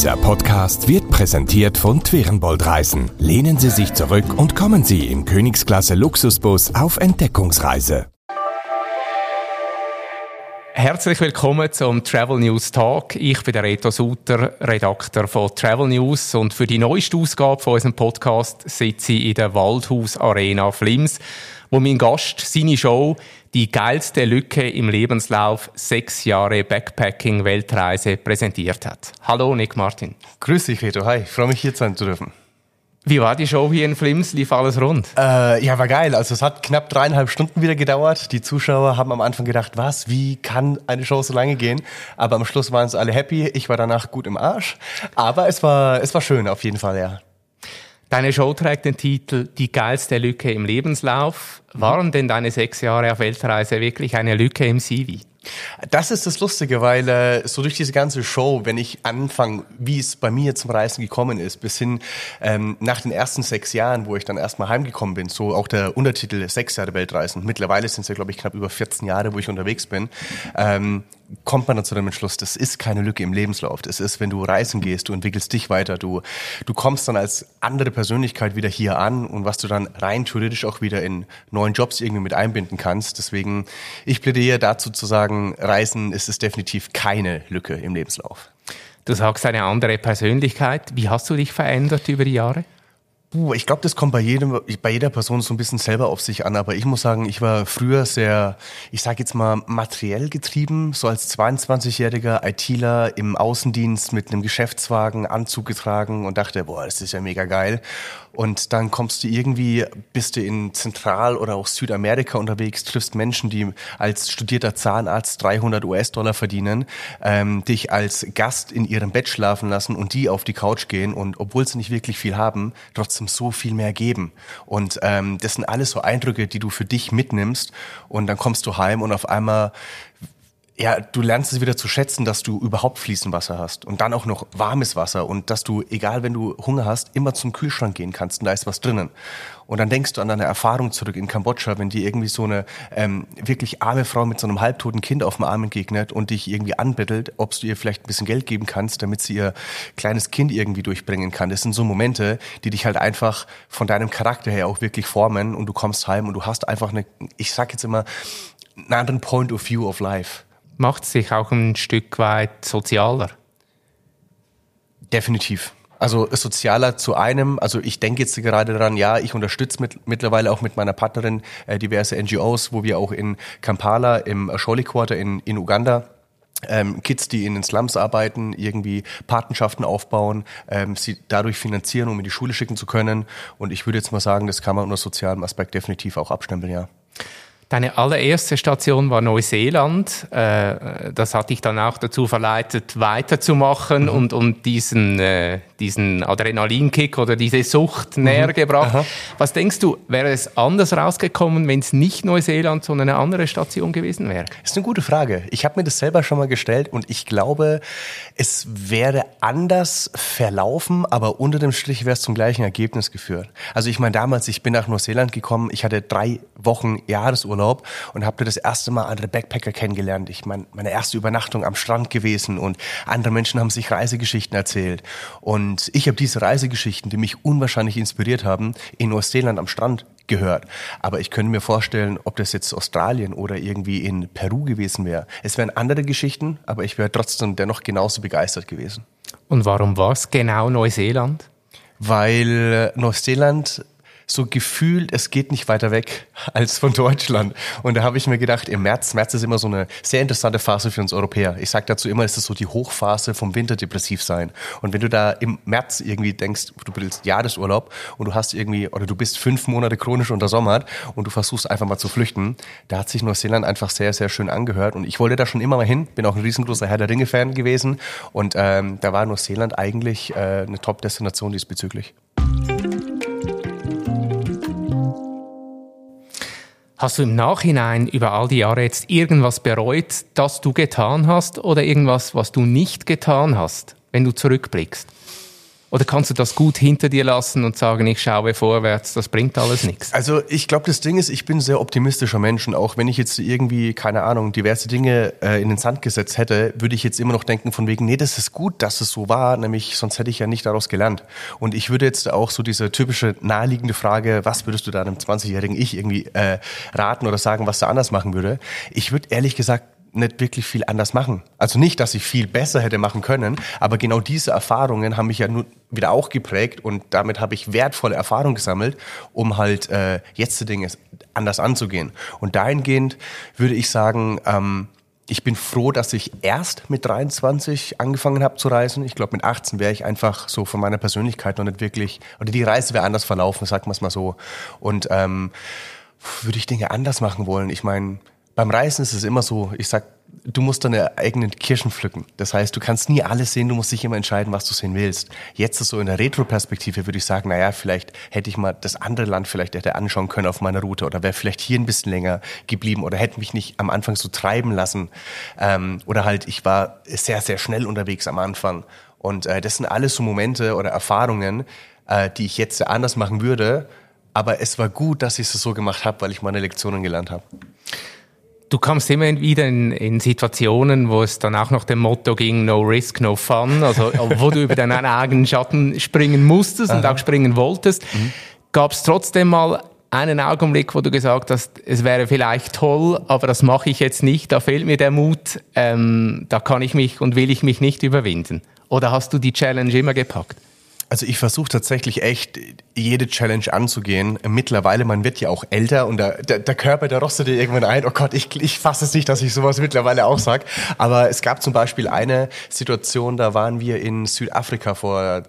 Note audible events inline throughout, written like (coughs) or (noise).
Dieser Podcast wird präsentiert von Twerenbold Reisen. Lehnen Sie sich zurück und kommen Sie im Königsklasse Luxusbus auf Entdeckungsreise. Herzlich willkommen zum Travel News Talk. Ich bin der Reto Suter, Redakteur von Travel News und für die neueste Ausgabe von unserem Podcast sitze ich in der Waldhaus Arena Flims, wo mein Gast seine Show die geilste Lücke im Lebenslauf sechs Jahre Backpacking Weltreise präsentiert hat. Hallo Nick Martin. Grüß dich Reto, hi, ich freue mich hier sein zu dürfen. Wie war die Show hier in Flims? Lief alles rund? Äh, ja, war geil. Also es hat knapp dreieinhalb Stunden wieder gedauert. Die Zuschauer haben am Anfang gedacht, was, wie kann eine Show so lange gehen? Aber am Schluss waren es alle happy. Ich war danach gut im Arsch. Aber es war, es war schön auf jeden Fall, ja. Deine Show trägt den Titel Die geilste Lücke im Lebenslauf. Waren denn deine sechs Jahre auf Weltreise wirklich eine Lücke im CV? Das ist das Lustige, weil äh, so durch diese ganze Show, wenn ich anfange, wie es bei mir zum Reisen gekommen ist, bis hin ähm, nach den ersten sechs Jahren, wo ich dann erstmal heimgekommen bin, so auch der Untertitel Sechs Jahre Weltreisen. Mittlerweile sind es ja, glaube ich, knapp über 14 Jahre, wo ich unterwegs bin. Ähm, kommt man dann zu dem Entschluss, das ist keine Lücke im Lebenslauf. Das ist, wenn du reisen gehst, du entwickelst dich weiter, du, du kommst dann als andere Persönlichkeit wieder hier an und was du dann rein theoretisch auch wieder in neuen Jobs irgendwie mit einbinden kannst. Deswegen, ich plädiere dazu zu sagen, Reisen ist es definitiv keine Lücke im Lebenslauf. Du sagst eine andere Persönlichkeit. Wie hast du dich verändert über die Jahre? Uh, ich glaube, das kommt bei jedem, bei jeder Person so ein bisschen selber auf sich an. Aber ich muss sagen, ich war früher sehr, ich sage jetzt mal, materiell getrieben. So als 22-jähriger ITler im Außendienst mit einem Geschäftswagen, Anzug getragen und dachte, boah, das ist ja mega geil. Und dann kommst du irgendwie, bist du in Zentral- oder auch Südamerika unterwegs, triffst Menschen, die als studierter Zahnarzt 300 US-Dollar verdienen, ähm, dich als Gast in ihrem Bett schlafen lassen und die auf die Couch gehen und obwohl sie nicht wirklich viel haben, trotzdem so viel mehr geben. Und ähm, das sind alles so Eindrücke, die du für dich mitnimmst und dann kommst du heim und auf einmal ja, du lernst es wieder zu schätzen, dass du überhaupt fließend Wasser hast und dann auch noch warmes Wasser und dass du, egal wenn du Hunger hast, immer zum Kühlschrank gehen kannst und da ist was drinnen. Und dann denkst du an deine Erfahrung zurück in Kambodscha, wenn dir irgendwie so eine ähm, wirklich arme Frau mit so einem halbtoten Kind auf dem Arm entgegnet und dich irgendwie anbettelt, ob du ihr vielleicht ein bisschen Geld geben kannst, damit sie ihr kleines Kind irgendwie durchbringen kann. Das sind so Momente, die dich halt einfach von deinem Charakter her auch wirklich formen und du kommst heim und du hast einfach eine, ich sag jetzt immer, einen anderen Point of View of Life macht es sich auch ein Stück weit sozialer. Definitiv. Also sozialer zu einem, also ich denke jetzt gerade daran, ja, ich unterstütze mit, mittlerweile auch mit meiner Partnerin äh, diverse NGOs, wo wir auch in Kampala im Sholi Quarter in, in Uganda ähm, Kids, die in den Slums arbeiten, irgendwie Patenschaften aufbauen, ähm, sie dadurch finanzieren, um in die Schule schicken zu können. Und ich würde jetzt mal sagen, das kann man unter sozialem Aspekt definitiv auch abstempeln, ja. Deine allererste Station war Neuseeland. Äh, das hat dich dann auch dazu verleitet, weiterzumachen mhm. und, und diesen, äh, diesen Adrenalinkick oder diese Sucht mhm. näher gebracht. Aha. Was denkst du, wäre es anders rausgekommen, wenn es nicht Neuseeland, sondern eine andere Station gewesen wäre? Das ist eine gute Frage. Ich habe mir das selber schon mal gestellt und ich glaube, es wäre anders verlaufen, aber unter dem Strich wäre es zum gleichen Ergebnis geführt. Also ich meine, damals, ich bin nach Neuseeland gekommen, ich hatte drei Wochen Jahresurlaub Urlaub und habe das erste Mal andere Backpacker kennengelernt. Ich meine, meine erste Übernachtung am Strand gewesen und andere Menschen haben sich Reisegeschichten erzählt. Und ich habe diese Reisegeschichten, die mich unwahrscheinlich inspiriert haben, in Neuseeland am Strand gehört. Aber ich könnte mir vorstellen, ob das jetzt Australien oder irgendwie in Peru gewesen wäre. Es wären andere Geschichten, aber ich wäre trotzdem dennoch genauso begeistert gewesen. Und warum war es genau Neuseeland? Weil Neuseeland so gefühlt, es geht nicht weiter weg als von Deutschland. Und da habe ich mir gedacht, im März, März ist immer so eine sehr interessante Phase für uns Europäer. Ich sage dazu immer, es ist so die Hochphase vom Winterdepressiv sein. Und wenn du da im März irgendwie denkst, du willst Jahresurlaub und du hast irgendwie, oder du bist fünf Monate chronisch untersommert und du versuchst einfach mal zu flüchten, da hat sich Neuseeland einfach sehr, sehr schön angehört. Und ich wollte da schon immer mal hin, bin auch ein riesengroßer Herr der Ringe-Fan gewesen. Und ähm, da war Neuseeland eigentlich äh, eine Top-Destination diesbezüglich. Hast du im Nachhinein über all die Jahre jetzt irgendwas bereut, das du getan hast oder irgendwas, was du nicht getan hast, wenn du zurückblickst? Oder kannst du das gut hinter dir lassen und sagen, ich schaue vorwärts, das bringt alles nichts? Also ich glaube, das Ding ist, ich bin ein sehr optimistischer Mensch und auch wenn ich jetzt irgendwie, keine Ahnung, diverse Dinge äh, in den Sand gesetzt hätte, würde ich jetzt immer noch denken von wegen, nee, das ist gut, dass es so war, nämlich sonst hätte ich ja nicht daraus gelernt. Und ich würde jetzt auch so diese typische naheliegende Frage, was würdest du da einem 20-jährigen Ich irgendwie äh, raten oder sagen, was er anders machen würde? Ich würde ehrlich gesagt nicht wirklich viel anders machen. Also nicht, dass ich viel besser hätte machen können, aber genau diese Erfahrungen haben mich ja nur wieder auch geprägt und damit habe ich wertvolle Erfahrungen gesammelt, um halt äh, jetzt die Dinge anders anzugehen. Und dahingehend würde ich sagen, ähm, ich bin froh, dass ich erst mit 23 angefangen habe zu reisen. Ich glaube, mit 18 wäre ich einfach so von meiner Persönlichkeit noch nicht wirklich, oder die Reise wäre anders verlaufen, sagen wir es mal so. Und ähm, würde ich Dinge anders machen wollen. Ich meine, beim Reisen ist es immer so, ich sag, du musst deine eigenen Kirschen pflücken. Das heißt, du kannst nie alles sehen, du musst dich immer entscheiden, was du sehen willst. Jetzt ist so in der Retro-Perspektive würde ich sagen, naja, vielleicht hätte ich mal das andere Land vielleicht hätte anschauen können auf meiner Route oder wäre vielleicht hier ein bisschen länger geblieben oder hätte mich nicht am Anfang so treiben lassen. Ähm, oder halt, ich war sehr, sehr schnell unterwegs am Anfang. Und äh, das sind alles so Momente oder Erfahrungen, äh, die ich jetzt anders machen würde. Aber es war gut, dass ich es so gemacht habe, weil ich meine Lektionen gelernt habe du kamst immer wieder in, in, Situationen, wo es dann auch noch dem Motto ging, no risk, no fun, also (laughs) wo du über deinen eigenen Schatten springen musstest und auch springen wolltest. Mhm. Gab es trotzdem mal einen Augenblick, wo du gesagt hast, es wäre vielleicht toll, aber das mache ich jetzt nicht, da fehlt mir der Mut, ähm, da kann ich mich und will ich mich nicht überwinden? Oder hast du die Challenge immer gepackt? Also ich versuche tatsächlich echt jede Challenge anzugehen. Mittlerweile, man wird ja auch älter und der, der, der Körper, der rostet dir irgendwann ein. Oh Gott, ich, ich fasse es nicht, dass ich sowas mittlerweile auch sag. Aber es gab zum Beispiel eine Situation, da waren wir in Südafrika vor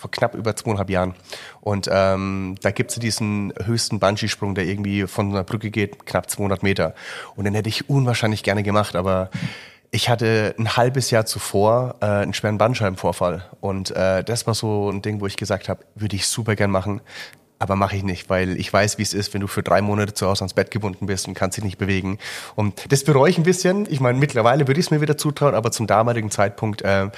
vor knapp über zweieinhalb Jahren. Und ähm, da gibt's diesen höchsten Bungee-Sprung, der irgendwie von einer Brücke geht, knapp 200 Meter. Und den hätte ich unwahrscheinlich gerne gemacht, aber ich hatte ein halbes Jahr zuvor äh, einen schweren Bandscheibenvorfall. Und äh, das war so ein Ding, wo ich gesagt habe, würde ich super gern machen aber mache ich nicht, weil ich weiß, wie es ist, wenn du für drei Monate zu Hause ans Bett gebunden bist und kannst dich nicht bewegen. Und das bereue ich ein bisschen. Ich meine, mittlerweile würde ich es mir wieder zutrauen, aber zum damaligen Zeitpunkt, äh,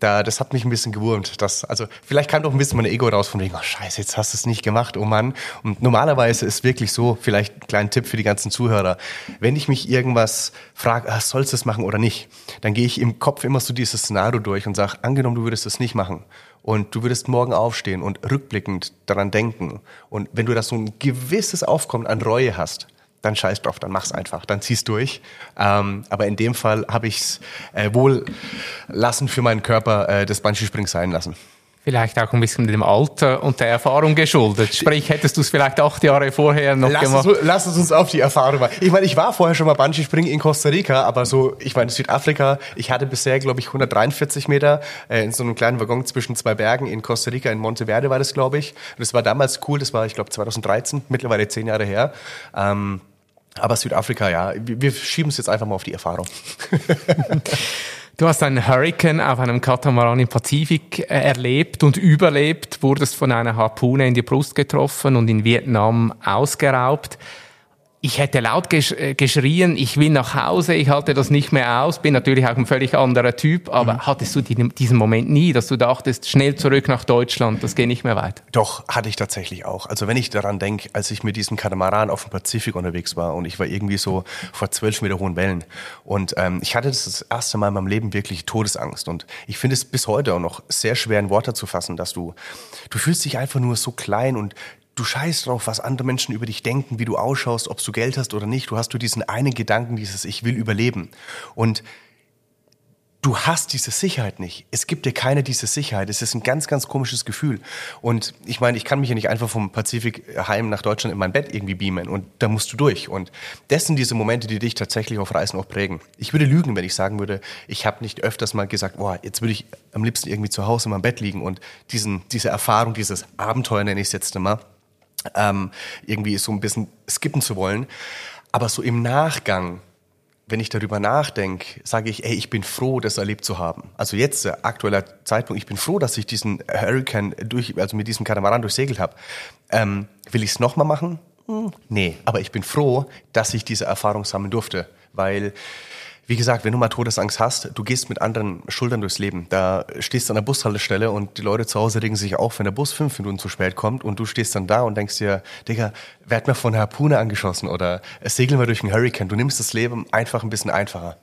da, das hat mich ein bisschen gewurmt. Das, also vielleicht kam doch ein bisschen mein Ego raus von wegen, oh scheiße, jetzt hast du es nicht gemacht, oh Mann. Und normalerweise ist wirklich so, vielleicht ein kleiner Tipp für die ganzen Zuhörer, wenn ich mich irgendwas frage, ah, sollst du es machen oder nicht, dann gehe ich im Kopf immer so dieses Szenario durch und sage, angenommen, du würdest es nicht machen und du würdest morgen aufstehen und rückblickend daran denken. Und wenn du das so ein gewisses Aufkommen an Reue hast, dann scheiß drauf, dann mach's einfach, dann zieh's durch. Ähm, aber in dem Fall habe ich's äh, wohl lassen für meinen Körper äh, des Bungee-Springs sein lassen. Vielleicht auch ein bisschen dem Alter und der Erfahrung geschuldet. Sprich, hättest du es vielleicht acht Jahre vorher noch lass gemacht? Es, lass es uns auf die Erfahrung machen. Ich meine, ich war vorher schon mal Bungee-Springen in Costa Rica, aber so, ich meine, Südafrika, ich hatte bisher, glaube ich, 143 Meter äh, in so einem kleinen Waggon zwischen zwei Bergen in Costa Rica, in Monteverde war das, glaube ich. Und das war damals cool, das war, ich glaube, 2013, mittlerweile zehn Jahre her. Ähm, aber Südafrika, ja, wir, wir schieben es jetzt einfach mal auf die Erfahrung. (laughs) Du hast einen Hurricane auf einem Katamaran im Pazifik äh, erlebt und überlebt, wurdest von einer Harpune in die Brust getroffen und in Vietnam ausgeraubt ich hätte laut gesch äh, geschrien, ich will nach Hause, ich halte das nicht mehr aus, bin natürlich auch ein völlig anderer Typ, aber mhm. hattest du diesen Moment nie, dass du dachtest, schnell zurück nach Deutschland, das geht nicht mehr weiter? Doch, hatte ich tatsächlich auch. Also wenn ich daran denke, als ich mit diesem Katamaran auf dem Pazifik unterwegs war und ich war irgendwie so vor zwölf Meter hohen Wellen und ähm, ich hatte das, das erste Mal in meinem Leben wirklich Todesangst und ich finde es bis heute auch noch sehr schwer in Worte zu fassen, dass du, du fühlst dich einfach nur so klein und du scheißt drauf, was andere Menschen über dich denken, wie du ausschaust, ob du Geld hast oder nicht. Du hast du diesen einen Gedanken, dieses Ich will überleben. Und du hast diese Sicherheit nicht. Es gibt dir keine diese Sicherheit. Es ist ein ganz, ganz komisches Gefühl. Und ich meine, ich kann mich ja nicht einfach vom Pazifik heim nach Deutschland in mein Bett irgendwie beamen. Und da musst du durch. Und das sind diese Momente, die dich tatsächlich auf Reisen auch prägen. Ich würde lügen, wenn ich sagen würde, ich habe nicht öfters mal gesagt, boah, jetzt würde ich am liebsten irgendwie zu Hause in meinem Bett liegen und diesen, diese Erfahrung, dieses Abenteuer nenne ich es jetzt immer, ähm, irgendwie so ein bisschen skippen zu wollen. Aber so im Nachgang, wenn ich darüber nachdenke, sage ich, ey, ich bin froh, das erlebt zu haben. Also jetzt, äh, aktueller Zeitpunkt, ich bin froh, dass ich diesen Hurricane durch, also mit diesem Katamaran durchsegelt habe. Ähm, will ich es nochmal machen? Hm, nee, aber ich bin froh, dass ich diese Erfahrung sammeln durfte, weil wie gesagt, wenn du mal Todesangst hast, du gehst mit anderen Schultern durchs Leben. Da stehst du an der Bushaltestelle und die Leute zu Hause regen sich auf, wenn der Bus fünf Minuten zu spät kommt und du stehst dann da und denkst dir, Digga, wer hat mir von einer Harpune angeschossen oder segeln wir durch einen Hurricane. Du nimmst das Leben einfach ein bisschen einfacher.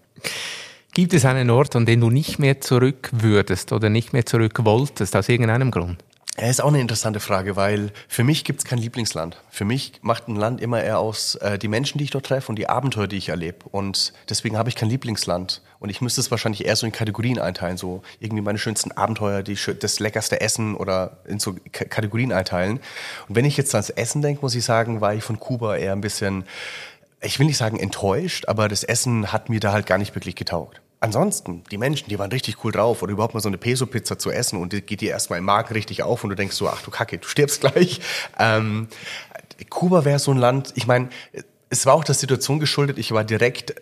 Gibt es einen Ort, an den du nicht mehr zurück würdest oder nicht mehr zurück wolltest, aus irgendeinem Grund? Ja, ist auch eine interessante Frage, weil für mich gibt es kein Lieblingsland. Für mich macht ein Land immer eher aus äh, die Menschen, die ich dort treffe und die Abenteuer, die ich erlebe. Und deswegen habe ich kein Lieblingsland. Und ich müsste es wahrscheinlich eher so in Kategorien einteilen, so irgendwie meine schönsten Abenteuer, die, das leckerste Essen oder in so K Kategorien einteilen. Und wenn ich jetzt ans Essen denke, muss ich sagen, war ich von Kuba eher ein bisschen, ich will nicht sagen enttäuscht, aber das Essen hat mir da halt gar nicht wirklich getaugt. Ansonsten, die Menschen, die waren richtig cool drauf oder überhaupt mal so eine Peso-Pizza zu essen und die geht dir erstmal im Magen richtig auf und du denkst so, ach du Kacke, du stirbst gleich. Ähm, Kuba wäre so ein Land, ich meine, es war auch der Situation geschuldet, ich war direkt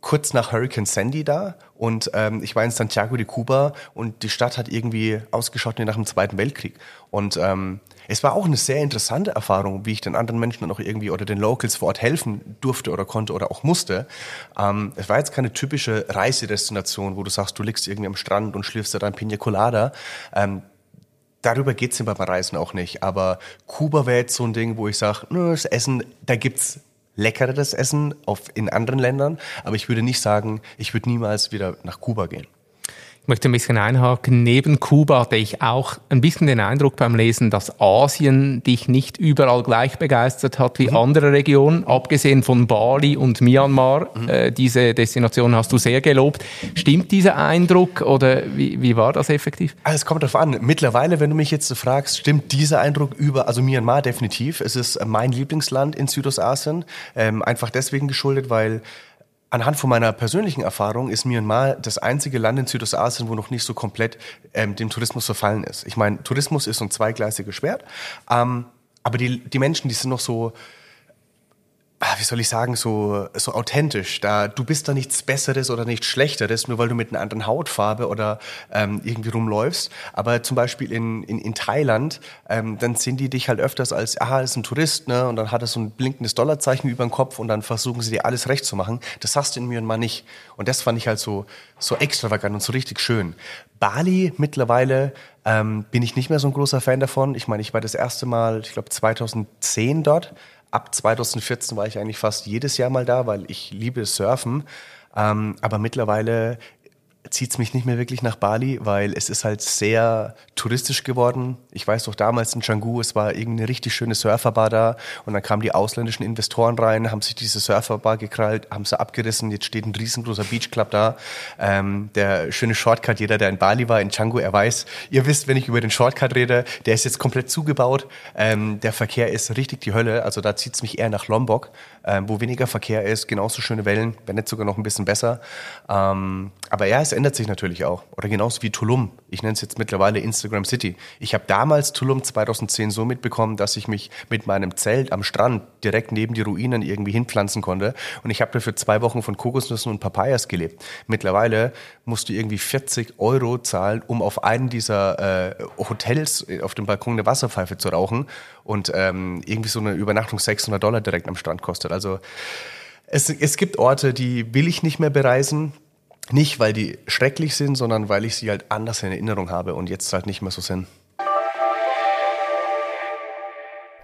kurz nach Hurricane Sandy da und ähm, ich war in Santiago de Cuba und die Stadt hat irgendwie ausgeschaut wie nach dem Zweiten Weltkrieg. Und ähm, es war auch eine sehr interessante Erfahrung, wie ich den anderen Menschen dann auch irgendwie oder den Locals vor Ort helfen durfte oder konnte oder auch musste. Ähm, es war jetzt keine typische Reisedestination, wo du sagst, du liegst irgendwie am Strand und schlürfst da dein Pina Colada. Ähm, darüber geht's es beim Reisen auch nicht. Aber Kuba wäre jetzt so ein Ding, wo ich sage, das Essen, da gibt's leckeres Essen auf, in anderen Ländern, aber ich würde nicht sagen, ich würde niemals wieder nach Kuba gehen. Ich möchte ein bisschen einhaken. Neben Kuba hatte ich auch ein bisschen den Eindruck beim Lesen, dass Asien dich nicht überall gleich begeistert hat wie mhm. andere Regionen, abgesehen von Bali und Myanmar. Mhm. Äh, diese Destination hast du sehr gelobt. Stimmt dieser Eindruck oder wie, wie war das effektiv? Also es kommt darauf an. Mittlerweile, wenn du mich jetzt fragst, stimmt dieser Eindruck über, also Myanmar definitiv. Es ist mein Lieblingsland in Südostasien. Ähm, einfach deswegen geschuldet, weil Anhand von meiner persönlichen Erfahrung ist Myanmar das einzige Land in Südostasien, wo noch nicht so komplett ähm, dem Tourismus verfallen ist. Ich meine, Tourismus ist ein zweigleisiges Schwert, ähm, aber die, die Menschen, die sind noch so wie soll ich sagen, so, so authentisch. Da, du bist da nichts Besseres oder nichts Schlechteres, nur weil du mit einer anderen Hautfarbe oder ähm, irgendwie rumläufst. Aber zum Beispiel in, in, in Thailand, ähm, dann sehen die dich halt öfters als, aha, ist ein Tourist, ne? Und dann hat er so ein blinkendes Dollarzeichen über dem Kopf und dann versuchen sie dir alles recht zu machen. Das hast du in Myanmar nicht. Und das fand ich halt so, so extravagant und so richtig schön. Bali mittlerweile ähm, bin ich nicht mehr so ein großer Fan davon. Ich meine, ich war das erste Mal, ich glaube 2010 dort ab 2014 war ich eigentlich fast jedes Jahr mal da, weil ich liebe Surfen. Ähm, aber mittlerweile zieht es mich nicht mehr wirklich nach Bali, weil es ist halt sehr touristisch geworden. Ich weiß doch damals in Canggu, es war irgendeine richtig schöne Surferbar da und dann kamen die ausländischen Investoren rein, haben sich diese Surferbar gekrallt, haben sie abgerissen, jetzt steht ein riesengroßer Beachclub da. Ähm, der schöne Shortcut, jeder, der in Bali war, in Canggu, er weiß, ihr wisst, wenn ich über den Shortcut rede, der ist jetzt komplett zugebaut. Ähm, der Verkehr ist richtig die Hölle, also da zieht es mich eher nach Lombok, ähm, wo weniger Verkehr ist, genauso schöne Wellen, wenn nicht sogar noch ein bisschen besser. Ähm, aber ja, es ändert sich natürlich auch. Oder genauso wie Tulum. Ich nenne es jetzt mittlerweile Instagram City. Ich habe damals Tulum 2010 so mitbekommen, dass ich mich mit meinem Zelt am Strand direkt neben die Ruinen irgendwie hinpflanzen konnte. Und ich habe dafür zwei Wochen von Kokosnüssen und Papayas gelebt. Mittlerweile musst du irgendwie 40 Euro zahlen, um auf einen dieser äh, Hotels äh, auf dem Balkon eine Wasserpfeife zu rauchen. Und ähm, irgendwie so eine Übernachtung 600 Dollar direkt am Strand kostet. Also es, es gibt Orte, die will ich nicht mehr bereisen nicht, weil die schrecklich sind, sondern weil ich sie halt anders in Erinnerung habe und jetzt halt nicht mehr so sind.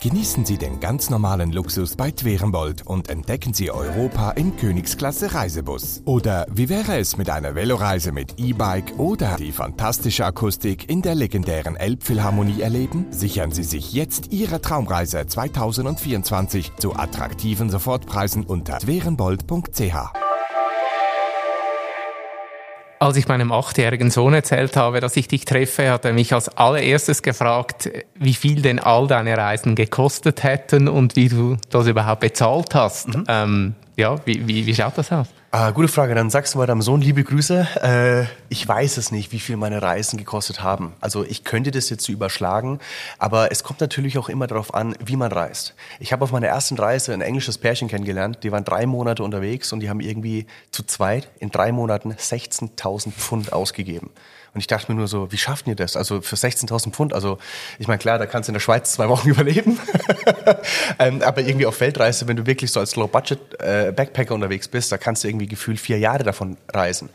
Genießen Sie den ganz normalen Luxus bei Twerenbold und entdecken Sie Europa im Königsklasse Reisebus. Oder wie wäre es mit einer Veloreise mit E-Bike oder die fantastische Akustik in der legendären Elbphilharmonie erleben? Sichern Sie sich jetzt Ihre Traumreise 2024 zu attraktiven Sofortpreisen unter twerenbold.ch. Als ich meinem achtjährigen Sohn erzählt habe, dass ich dich treffe, hat er mich als allererstes gefragt, wie viel denn all deine Reisen gekostet hätten und wie du das überhaupt bezahlt hast. Mhm. Ähm, ja, wie, wie, wie schaut das aus? Ah, gute Frage. Dann sagst du mal deinem Sohn liebe Grüße. Äh, ich weiß es nicht, wie viel meine Reisen gekostet haben. Also ich könnte das jetzt überschlagen, aber es kommt natürlich auch immer darauf an, wie man reist. Ich habe auf meiner ersten Reise ein englisches Pärchen kennengelernt. Die waren drei Monate unterwegs und die haben irgendwie zu zweit in drei Monaten 16.000 Pfund ausgegeben. Und ich dachte mir nur so, wie schafft ihr das? Also für 16.000 Pfund, also ich meine, klar, da kannst du in der Schweiz zwei Wochen (laughs) überleben. (laughs) ähm, aber irgendwie auf Weltreise, wenn du wirklich so als Low-Budget-Backpacker äh, unterwegs bist, da kannst du irgendwie gefühlt vier Jahre davon reisen.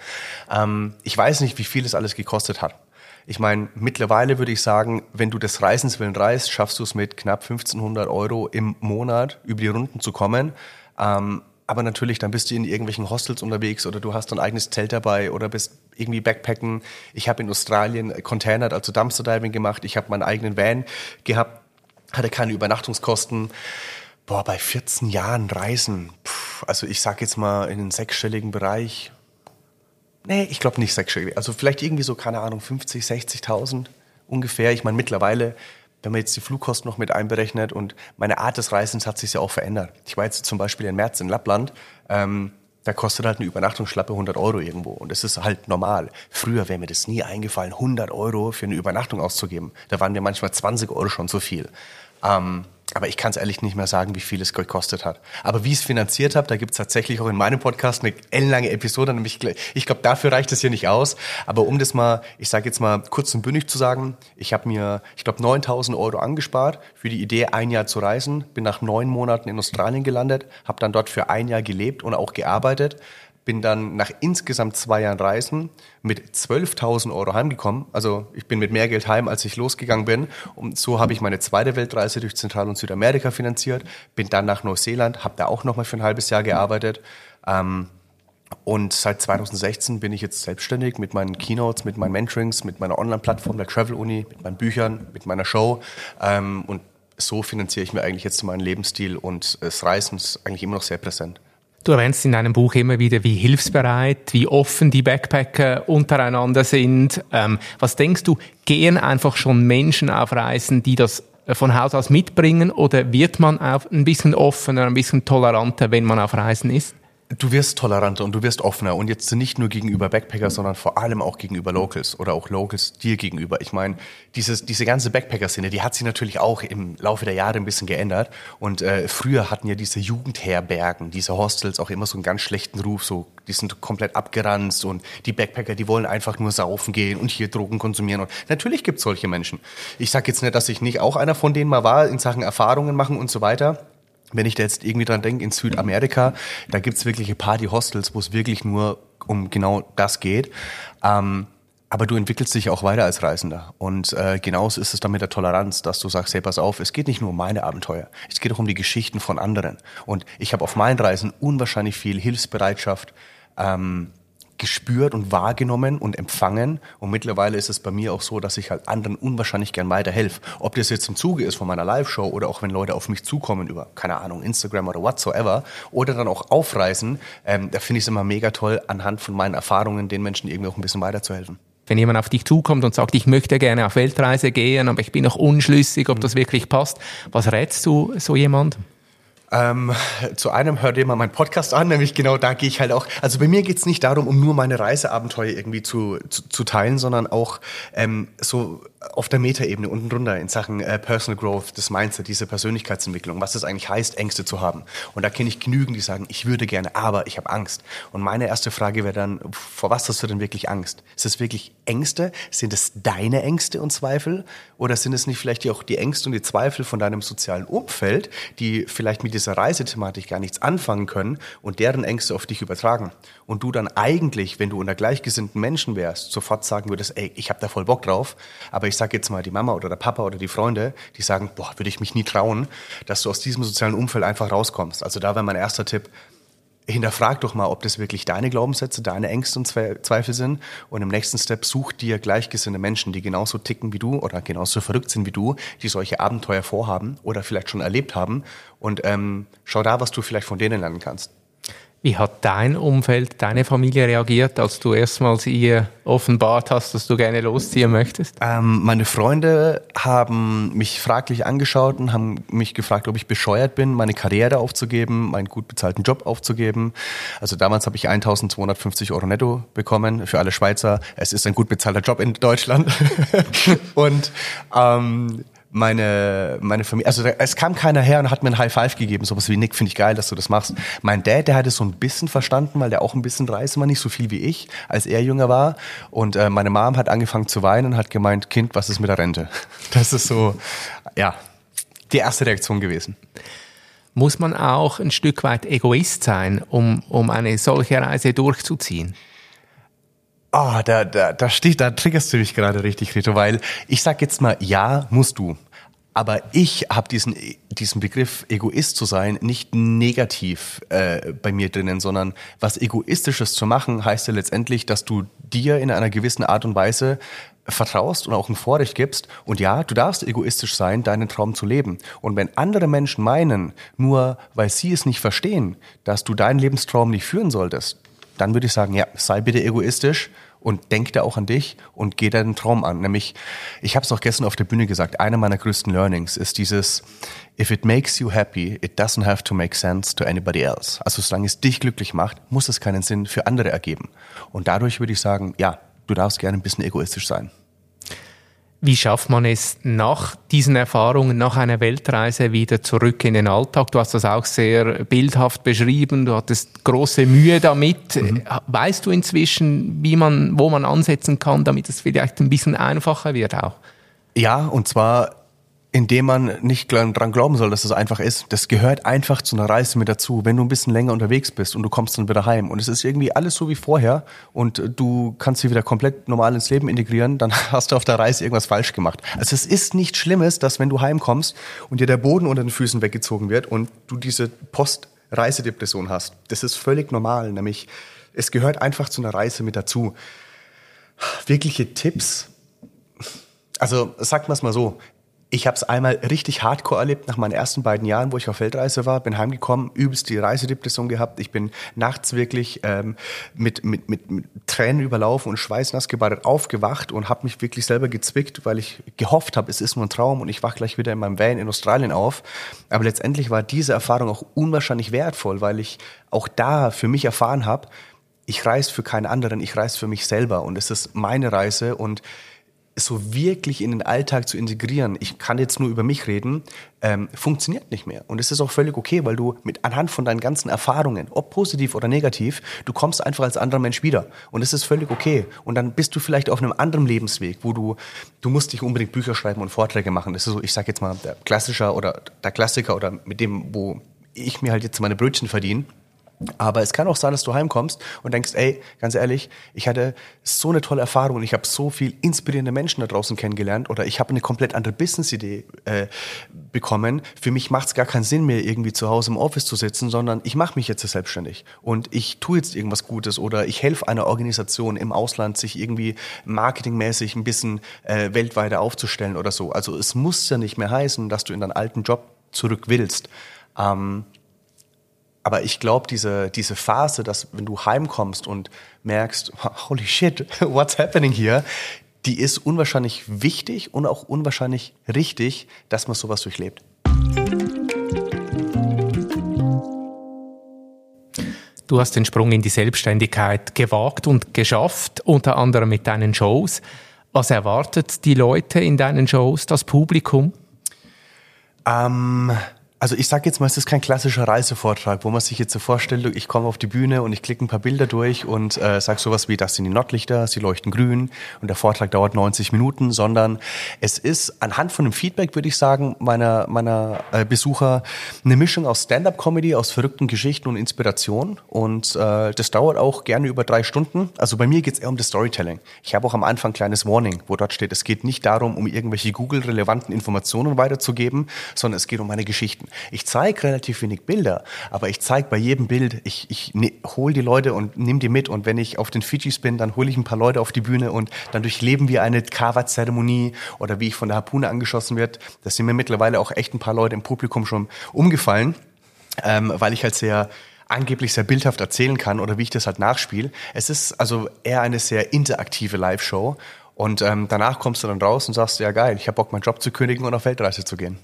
Ähm, ich weiß nicht, wie viel es alles gekostet hat. Ich meine, mittlerweile würde ich sagen, wenn du des Reisens willen reist, schaffst du es mit knapp 1500 Euro im Monat über die Runden zu kommen. Ähm, aber natürlich, dann bist du in irgendwelchen Hostels unterwegs oder du hast dein eigenes Zelt dabei oder bist irgendwie Backpacken. Ich habe in Australien Container, also Dumpster Diving gemacht. Ich habe meinen eigenen Van gehabt, hatte keine Übernachtungskosten. Boah, bei 14 Jahren Reisen, pff, also ich sag jetzt mal in den sechsstelligen Bereich. Nee, ich glaube nicht sechsstellig. Also vielleicht irgendwie so, keine Ahnung, 50, 60.000 ungefähr. Ich meine, mittlerweile wenn man jetzt die Flugkosten noch mit einberechnet und meine Art des Reisens hat sich ja auch verändert. Ich war jetzt zum Beispiel im März in Lappland, ähm, da kostet halt eine Übernachtungsschlappe 100 Euro irgendwo und das ist halt normal. Früher wäre mir das nie eingefallen, 100 Euro für eine Übernachtung auszugeben. Da waren mir manchmal 20 Euro schon zu viel. Ähm, aber ich kann es ehrlich nicht mehr sagen, wie viel es gekostet hat. Aber wie ich es finanziert habe, da gibt es tatsächlich auch in meinem Podcast eine ellenlange Episode. Nämlich, ich glaube, dafür reicht es hier nicht aus. Aber um das mal, ich sage jetzt mal kurz und bündig zu sagen, ich habe mir, ich glaube, 9000 Euro angespart für die Idee, ein Jahr zu reisen. Bin nach neun Monaten in Australien gelandet, habe dann dort für ein Jahr gelebt und auch gearbeitet bin dann nach insgesamt zwei Jahren Reisen mit 12.000 Euro heimgekommen. Also ich bin mit mehr Geld heim, als ich losgegangen bin. Und so habe ich meine zweite Weltreise durch Zentral- und Südamerika finanziert. Bin dann nach Neuseeland, habe da auch nochmal für ein halbes Jahr gearbeitet. Ähm, und seit 2016 bin ich jetzt selbstständig mit meinen Keynotes, mit meinen Mentorings, mit meiner Online-Plattform der Travel Uni, mit meinen Büchern, mit meiner Show. Ähm, und so finanziere ich mir eigentlich jetzt meinen Lebensstil und das Reisen ist eigentlich immer noch sehr präsent. Du erwähnst in deinem Buch immer wieder, wie hilfsbereit, wie offen die Backpacker untereinander sind. Ähm, was denkst du, gehen einfach schon Menschen auf Reisen, die das äh, von Haus aus mitbringen oder wird man auch ein bisschen offener, ein bisschen toleranter, wenn man auf Reisen ist? Du wirst toleranter und du wirst offener und jetzt nicht nur gegenüber Backpacker, sondern vor allem auch gegenüber Locals oder auch Locals dir gegenüber. Ich meine, dieses, diese ganze Backpacker-Szene, die hat sich natürlich auch im Laufe der Jahre ein bisschen geändert und äh, früher hatten ja diese Jugendherbergen, diese Hostels auch immer so einen ganz schlechten Ruf, so die sind komplett abgeranzt und die Backpacker, die wollen einfach nur saufen gehen und hier Drogen konsumieren und natürlich gibt's solche Menschen. Ich sage jetzt nicht, dass ich nicht auch einer von denen mal war in Sachen Erfahrungen machen und so weiter, wenn ich da jetzt irgendwie dran denke, in Südamerika, da gibt's wirkliche Party-Hostels, wo es wirklich nur um genau das geht. Ähm, aber du entwickelst dich auch weiter als Reisender. Und äh, genauso ist es dann mit der Toleranz, dass du sagst, hey, pass auf, es geht nicht nur um meine Abenteuer, es geht auch um die Geschichten von anderen. Und ich habe auf meinen Reisen unwahrscheinlich viel Hilfsbereitschaft, ähm, gespürt und wahrgenommen und empfangen. Und mittlerweile ist es bei mir auch so, dass ich halt anderen unwahrscheinlich gern weiterhelfe. Ob das jetzt im Zuge ist von meiner Live-Show oder auch wenn Leute auf mich zukommen über, keine Ahnung, Instagram oder whatsoever oder dann auch aufreisen, ähm, da finde ich es immer mega toll, anhand von meinen Erfahrungen den Menschen irgendwie auch ein bisschen weiterzuhelfen wenn jemand auf dich zukommt und sagt, ich möchte gerne auf Weltreise gehen, aber ich bin noch unschlüssig, ob das wirklich passt, was rätst du so jemand? Ähm, zu einem hört ihr mal meinen Podcast an, nämlich genau da gehe ich halt auch. Also bei mir geht's nicht darum, um nur meine Reiseabenteuer irgendwie zu, zu, zu teilen, sondern auch ähm, so auf der Metaebene unten drunter in Sachen äh, Personal Growth, das Mindset, diese Persönlichkeitsentwicklung, was es eigentlich heißt, Ängste zu haben. Und da kenne ich genügend, die sagen, ich würde gerne, aber ich habe Angst. Und meine erste Frage wäre dann, vor was hast du denn wirklich Angst? Ist es wirklich Ängste? Sind es deine Ängste und Zweifel? Oder sind es nicht vielleicht auch die Ängste und die Zweifel von deinem sozialen Umfeld, die vielleicht mit dieser Reisethematik gar nichts anfangen können und deren Ängste auf dich übertragen? Und du dann eigentlich, wenn du unter gleichgesinnten Menschen wärst, sofort sagen würdest, ey, ich habe da voll Bock drauf, aber ich sage jetzt mal die Mama oder der Papa oder die Freunde, die sagen, boah, würde ich mich nie trauen, dass du aus diesem sozialen Umfeld einfach rauskommst. Also da wäre mein erster Tipp, hinterfrag doch mal, ob das wirklich deine Glaubenssätze, deine Ängste und Zweifel sind. Und im nächsten Step such dir gleichgesinnte Menschen, die genauso ticken wie du oder genauso verrückt sind wie du, die solche Abenteuer vorhaben oder vielleicht schon erlebt haben. Und ähm, schau da, was du vielleicht von denen lernen kannst. Wie hat dein Umfeld, deine Familie reagiert, als du erstmals ihr offenbart hast, dass du gerne losziehen möchtest? Ähm, meine Freunde haben mich fraglich angeschaut und haben mich gefragt, ob ich bescheuert bin, meine Karriere aufzugeben, meinen gut bezahlten Job aufzugeben. Also damals habe ich 1250 Euro netto bekommen für alle Schweizer. Es ist ein gut bezahlter Job in Deutschland. (laughs) und ähm, meine, meine Familie, also es kam keiner her und hat mir ein High Five gegeben, sowas wie Nick, finde ich geil, dass du das machst. Mein Dad, der hat es so ein bisschen verstanden, weil der auch ein bisschen reisen war, nicht so viel wie ich, als er jünger war. Und äh, meine Mom hat angefangen zu weinen und hat gemeint, Kind, was ist mit der Rente? (laughs) Das ist so, ja, die erste Reaktion gewesen. Muss man auch ein Stück weit Egoist sein, um, um eine solche Reise durchzuziehen? Ah, oh, da, da, da steht, da triggerst du mich gerade richtig, Rito, weil ich sag jetzt mal, ja, musst du. Aber ich habe diesen, diesen Begriff Egoist zu sein nicht negativ äh, bei mir drinnen, sondern was Egoistisches zu machen, heißt ja letztendlich, dass du dir in einer gewissen Art und Weise vertraust und auch ein Vorrecht gibst. Und ja, du darfst egoistisch sein, deinen Traum zu leben. Und wenn andere Menschen meinen, nur weil sie es nicht verstehen, dass du deinen Lebenstraum nicht führen solltest, dann würde ich sagen, ja, sei bitte egoistisch und denk da auch an dich und geh deinen Traum an. Nämlich, ich habe es auch gestern auf der Bühne gesagt, einer meiner größten Learnings ist dieses, if it makes you happy, it doesn't have to make sense to anybody else. Also solange es dich glücklich macht, muss es keinen Sinn für andere ergeben. Und dadurch würde ich sagen, ja, du darfst gerne ein bisschen egoistisch sein. Wie schafft man es nach diesen Erfahrungen, nach einer Weltreise wieder zurück in den Alltag? Du hast das auch sehr bildhaft beschrieben. Du hattest große Mühe damit. Mhm. Weißt du inzwischen, wie man, wo man ansetzen kann, damit es vielleicht ein bisschen einfacher wird auch? Ja, und zwar indem man nicht dran glauben soll, dass es einfach ist. Das gehört einfach zu einer Reise mit dazu. Wenn du ein bisschen länger unterwegs bist und du kommst dann wieder heim und es ist irgendwie alles so wie vorher und du kannst dich wieder komplett normal ins Leben integrieren, dann (laughs) hast du auf der Reise irgendwas falsch gemacht. Also es ist nichts Schlimmes, dass wenn du heimkommst und dir der Boden unter den Füßen weggezogen wird und du diese Post-Reisedepression hast. Das ist völlig normal, nämlich es gehört einfach zu einer Reise mit dazu. Wirkliche Tipps, also sagt man es mal so, ich habe es einmal richtig hardcore erlebt nach meinen ersten beiden Jahren, wo ich auf Weltreise war. Bin heimgekommen, übelst die Reisedepression gehabt. Ich bin nachts wirklich ähm, mit, mit, mit, mit Tränen überlaufen und schweißnass gebadet aufgewacht und habe mich wirklich selber gezwickt, weil ich gehofft habe, es ist nur ein Traum und ich wach gleich wieder in meinem Van in Australien auf. Aber letztendlich war diese Erfahrung auch unwahrscheinlich wertvoll, weil ich auch da für mich erfahren habe, ich reise für keinen anderen, ich reise für mich selber und es ist meine Reise und so wirklich in den Alltag zu integrieren, ich kann jetzt nur über mich reden, ähm, funktioniert nicht mehr. Und es ist auch völlig okay, weil du mit anhand von deinen ganzen Erfahrungen, ob positiv oder negativ, du kommst einfach als anderer Mensch wieder. Und es ist völlig okay. Und dann bist du vielleicht auf einem anderen Lebensweg, wo du, du musst nicht unbedingt Bücher schreiben und Vorträge machen. Das ist so, ich sag jetzt mal, der Klassischer oder der Klassiker oder mit dem, wo ich mir halt jetzt meine Brötchen verdiene. Aber es kann auch sein, dass du heimkommst und denkst, ey, ganz ehrlich, ich hatte so eine tolle Erfahrung und ich habe so viel inspirierende Menschen da draußen kennengelernt oder ich habe eine komplett andere Business-Idee äh, bekommen. Für mich macht es gar keinen Sinn mehr, irgendwie zu Hause im Office zu sitzen, sondern ich mache mich jetzt selbstständig und ich tue jetzt irgendwas Gutes oder ich helfe einer Organisation im Ausland, sich irgendwie marketingmäßig ein bisschen äh, weltweiter aufzustellen oder so. Also es muss ja nicht mehr heißen, dass du in deinen alten Job zurück willst. Ähm, aber ich glaube, diese, diese Phase, dass wenn du heimkommst und merkst, (laughs) holy shit, (laughs) what's happening here, die ist unwahrscheinlich wichtig und auch unwahrscheinlich richtig, dass man sowas durchlebt. Du hast den Sprung in die Selbstständigkeit gewagt und geschafft, unter anderem mit deinen Shows. Was erwartet die Leute in deinen Shows, das Publikum? Ähm, also ich sage jetzt mal, es ist kein klassischer Reisevortrag, wo man sich jetzt so vorstellt, ich komme auf die Bühne und ich klicke ein paar Bilder durch und äh, sage sowas wie, das sind die Nordlichter, sie leuchten grün und der Vortrag dauert 90 Minuten, sondern es ist anhand von dem Feedback, würde ich sagen, meiner, meiner äh, Besucher eine Mischung aus Stand-up-Comedy, aus verrückten Geschichten und Inspiration und äh, das dauert auch gerne über drei Stunden. Also bei mir geht es eher um das Storytelling. Ich habe auch am Anfang ein kleines Warning, wo dort steht, es geht nicht darum, um irgendwelche Google-relevanten Informationen weiterzugeben, sondern es geht um meine Geschichten. Ich zeige relativ wenig Bilder, aber ich zeige bei jedem Bild, ich, ich ne, hole die Leute und nehme die mit. Und wenn ich auf den Fidschis bin, dann hole ich ein paar Leute auf die Bühne und dann durchleben wir eine Kawa-Zeremonie oder wie ich von der Harpune angeschossen wird. Da sind mir mittlerweile auch echt ein paar Leute im Publikum schon umgefallen, ähm, weil ich halt sehr angeblich sehr bildhaft erzählen kann oder wie ich das halt nachspiele. Es ist also eher eine sehr interaktive Live-Show. Und ähm, danach kommst du dann raus und sagst, ja geil, ich habe Bock, meinen Job zu kündigen und auf Weltreise zu gehen.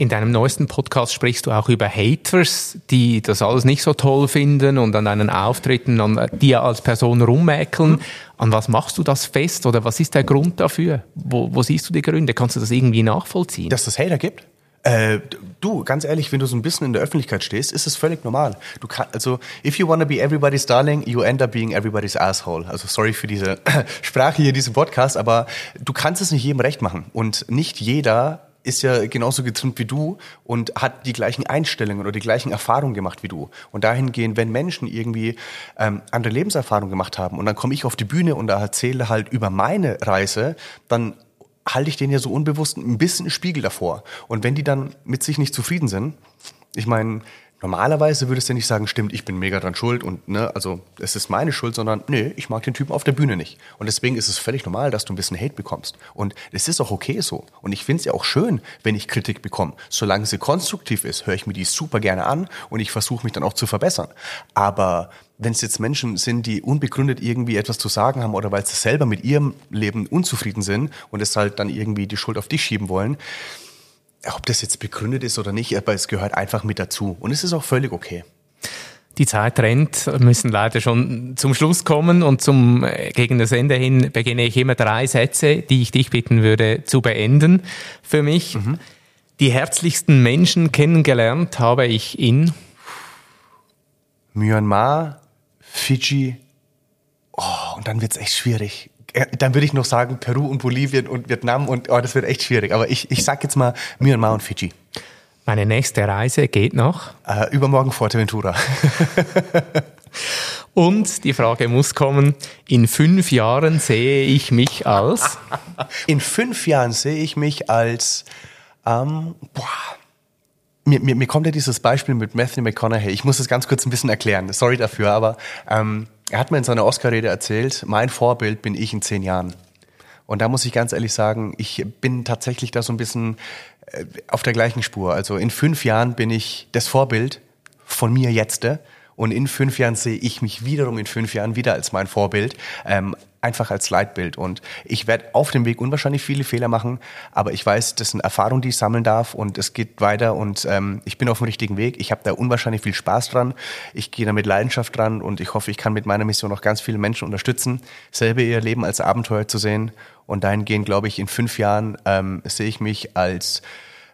In deinem neuesten Podcast sprichst du auch über Haters, die das alles nicht so toll finden und an deinen Auftritten an dir als Person rummäkeln. Mhm. An was machst du das fest oder was ist der Grund dafür? Wo, wo siehst du die Gründe? Kannst du das irgendwie nachvollziehen? Dass es Hater gibt? Äh, du, ganz ehrlich, wenn du so ein bisschen in der Öffentlichkeit stehst, ist es völlig normal. Du kann, also, if you wanna be everybody's darling, you end up being everybody's asshole. Also, sorry für diese (coughs) Sprache hier, diesen Podcast, aber du kannst es nicht jedem recht machen. Und nicht jeder ist ja genauso getrimmt wie du und hat die gleichen Einstellungen oder die gleichen Erfahrungen gemacht wie du. Und dahingehend, wenn Menschen irgendwie ähm, andere Lebenserfahrungen gemacht haben und dann komme ich auf die Bühne und erzähle halt über meine Reise, dann halte ich denen ja so unbewusst ein bisschen Spiegel davor. Und wenn die dann mit sich nicht zufrieden sind, ich meine, Normalerweise würdest du nicht sagen, stimmt, ich bin mega dran schuld und ne, also es ist meine Schuld, sondern nee, ich mag den Typen auf der Bühne nicht. Und deswegen ist es völlig normal, dass du ein bisschen Hate bekommst. Und es ist auch okay so. Und ich finde es ja auch schön, wenn ich Kritik bekomme. Solange sie konstruktiv ist, höre ich mir die super gerne an und ich versuche mich dann auch zu verbessern. Aber wenn es jetzt Menschen sind, die unbegründet irgendwie etwas zu sagen haben oder weil sie selber mit ihrem Leben unzufrieden sind und es halt dann irgendwie die Schuld auf dich schieben wollen, ob das jetzt begründet ist oder nicht, aber es gehört einfach mit dazu. Und es ist auch völlig okay. Die Zeit rennt, müssen leider schon zum Schluss kommen und zum äh, gegen das Ende hin beginne ich immer drei Sätze, die ich dich bitten würde zu beenden. Für mich mhm. die herzlichsten Menschen kennengelernt habe ich in Myanmar, Fiji. Oh, und dann wird's echt schwierig dann würde ich noch sagen Peru und Bolivien und Vietnam und oh, das wird echt schwierig. Aber ich, ich sag jetzt mal Myanmar und Fiji. Meine nächste Reise geht noch? Äh, übermorgen Fuerteventura. (laughs) und die Frage muss kommen, in fünf Jahren sehe ich mich als? In fünf Jahren sehe ich mich als, ähm, boah, mir, mir, mir kommt ja dieses Beispiel mit Matthew McConaughey. Ich muss das ganz kurz ein bisschen erklären. Sorry dafür, aber ähm, er hat mir in seiner Oscar-Rede erzählt, mein Vorbild bin ich in zehn Jahren. Und da muss ich ganz ehrlich sagen, ich bin tatsächlich da so ein bisschen äh, auf der gleichen Spur. Also in fünf Jahren bin ich das Vorbild von mir jetzt. Und in fünf Jahren sehe ich mich wiederum in fünf Jahren wieder als mein Vorbild. Ähm, einfach als Leitbild. Und ich werde auf dem Weg unwahrscheinlich viele Fehler machen, aber ich weiß, das sind Erfahrungen, die ich sammeln darf und es geht weiter und ähm, ich bin auf dem richtigen Weg. Ich habe da unwahrscheinlich viel Spaß dran. Ich gehe da mit Leidenschaft dran und ich hoffe, ich kann mit meiner Mission auch ganz viele Menschen unterstützen, selber ihr Leben als Abenteuer zu sehen. Und dahingehend, glaube ich, in fünf Jahren ähm, sehe ich mich als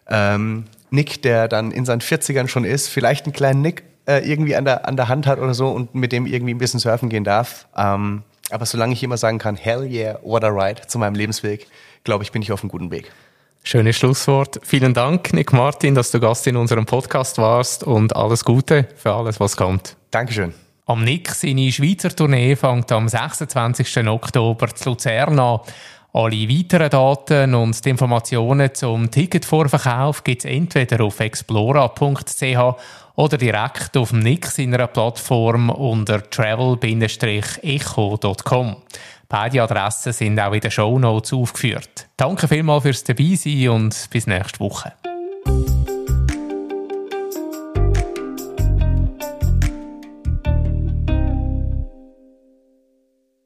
ähm, Nick, der dann in seinen 40ern schon ist, vielleicht einen kleinen Nick äh, irgendwie an der, an der Hand hat oder so und mit dem irgendwie ein bisschen surfen gehen darf. Ähm, aber solange ich immer sagen kann, hell yeah, what a ride zu meinem Lebensweg, glaube ich, bin ich auf einem guten Weg. Schönes Schlusswort. Vielen Dank, Nick Martin, dass du Gast in unserem Podcast warst und alles Gute für alles, was kommt. Dankeschön. Am Nick seine Schweizer Tournee fängt am 26. Oktober zu Luzern an. Alle weiteren Daten und Informationen zum Ticketvorverkauf gibt es entweder auf explora.ch oder direkt auf dem Nick seiner Plattform unter travel-echo.com. Beide Adressen sind auch in den Show Notes aufgeführt. Danke vielmals fürs Dabeisein und bis nächste Woche.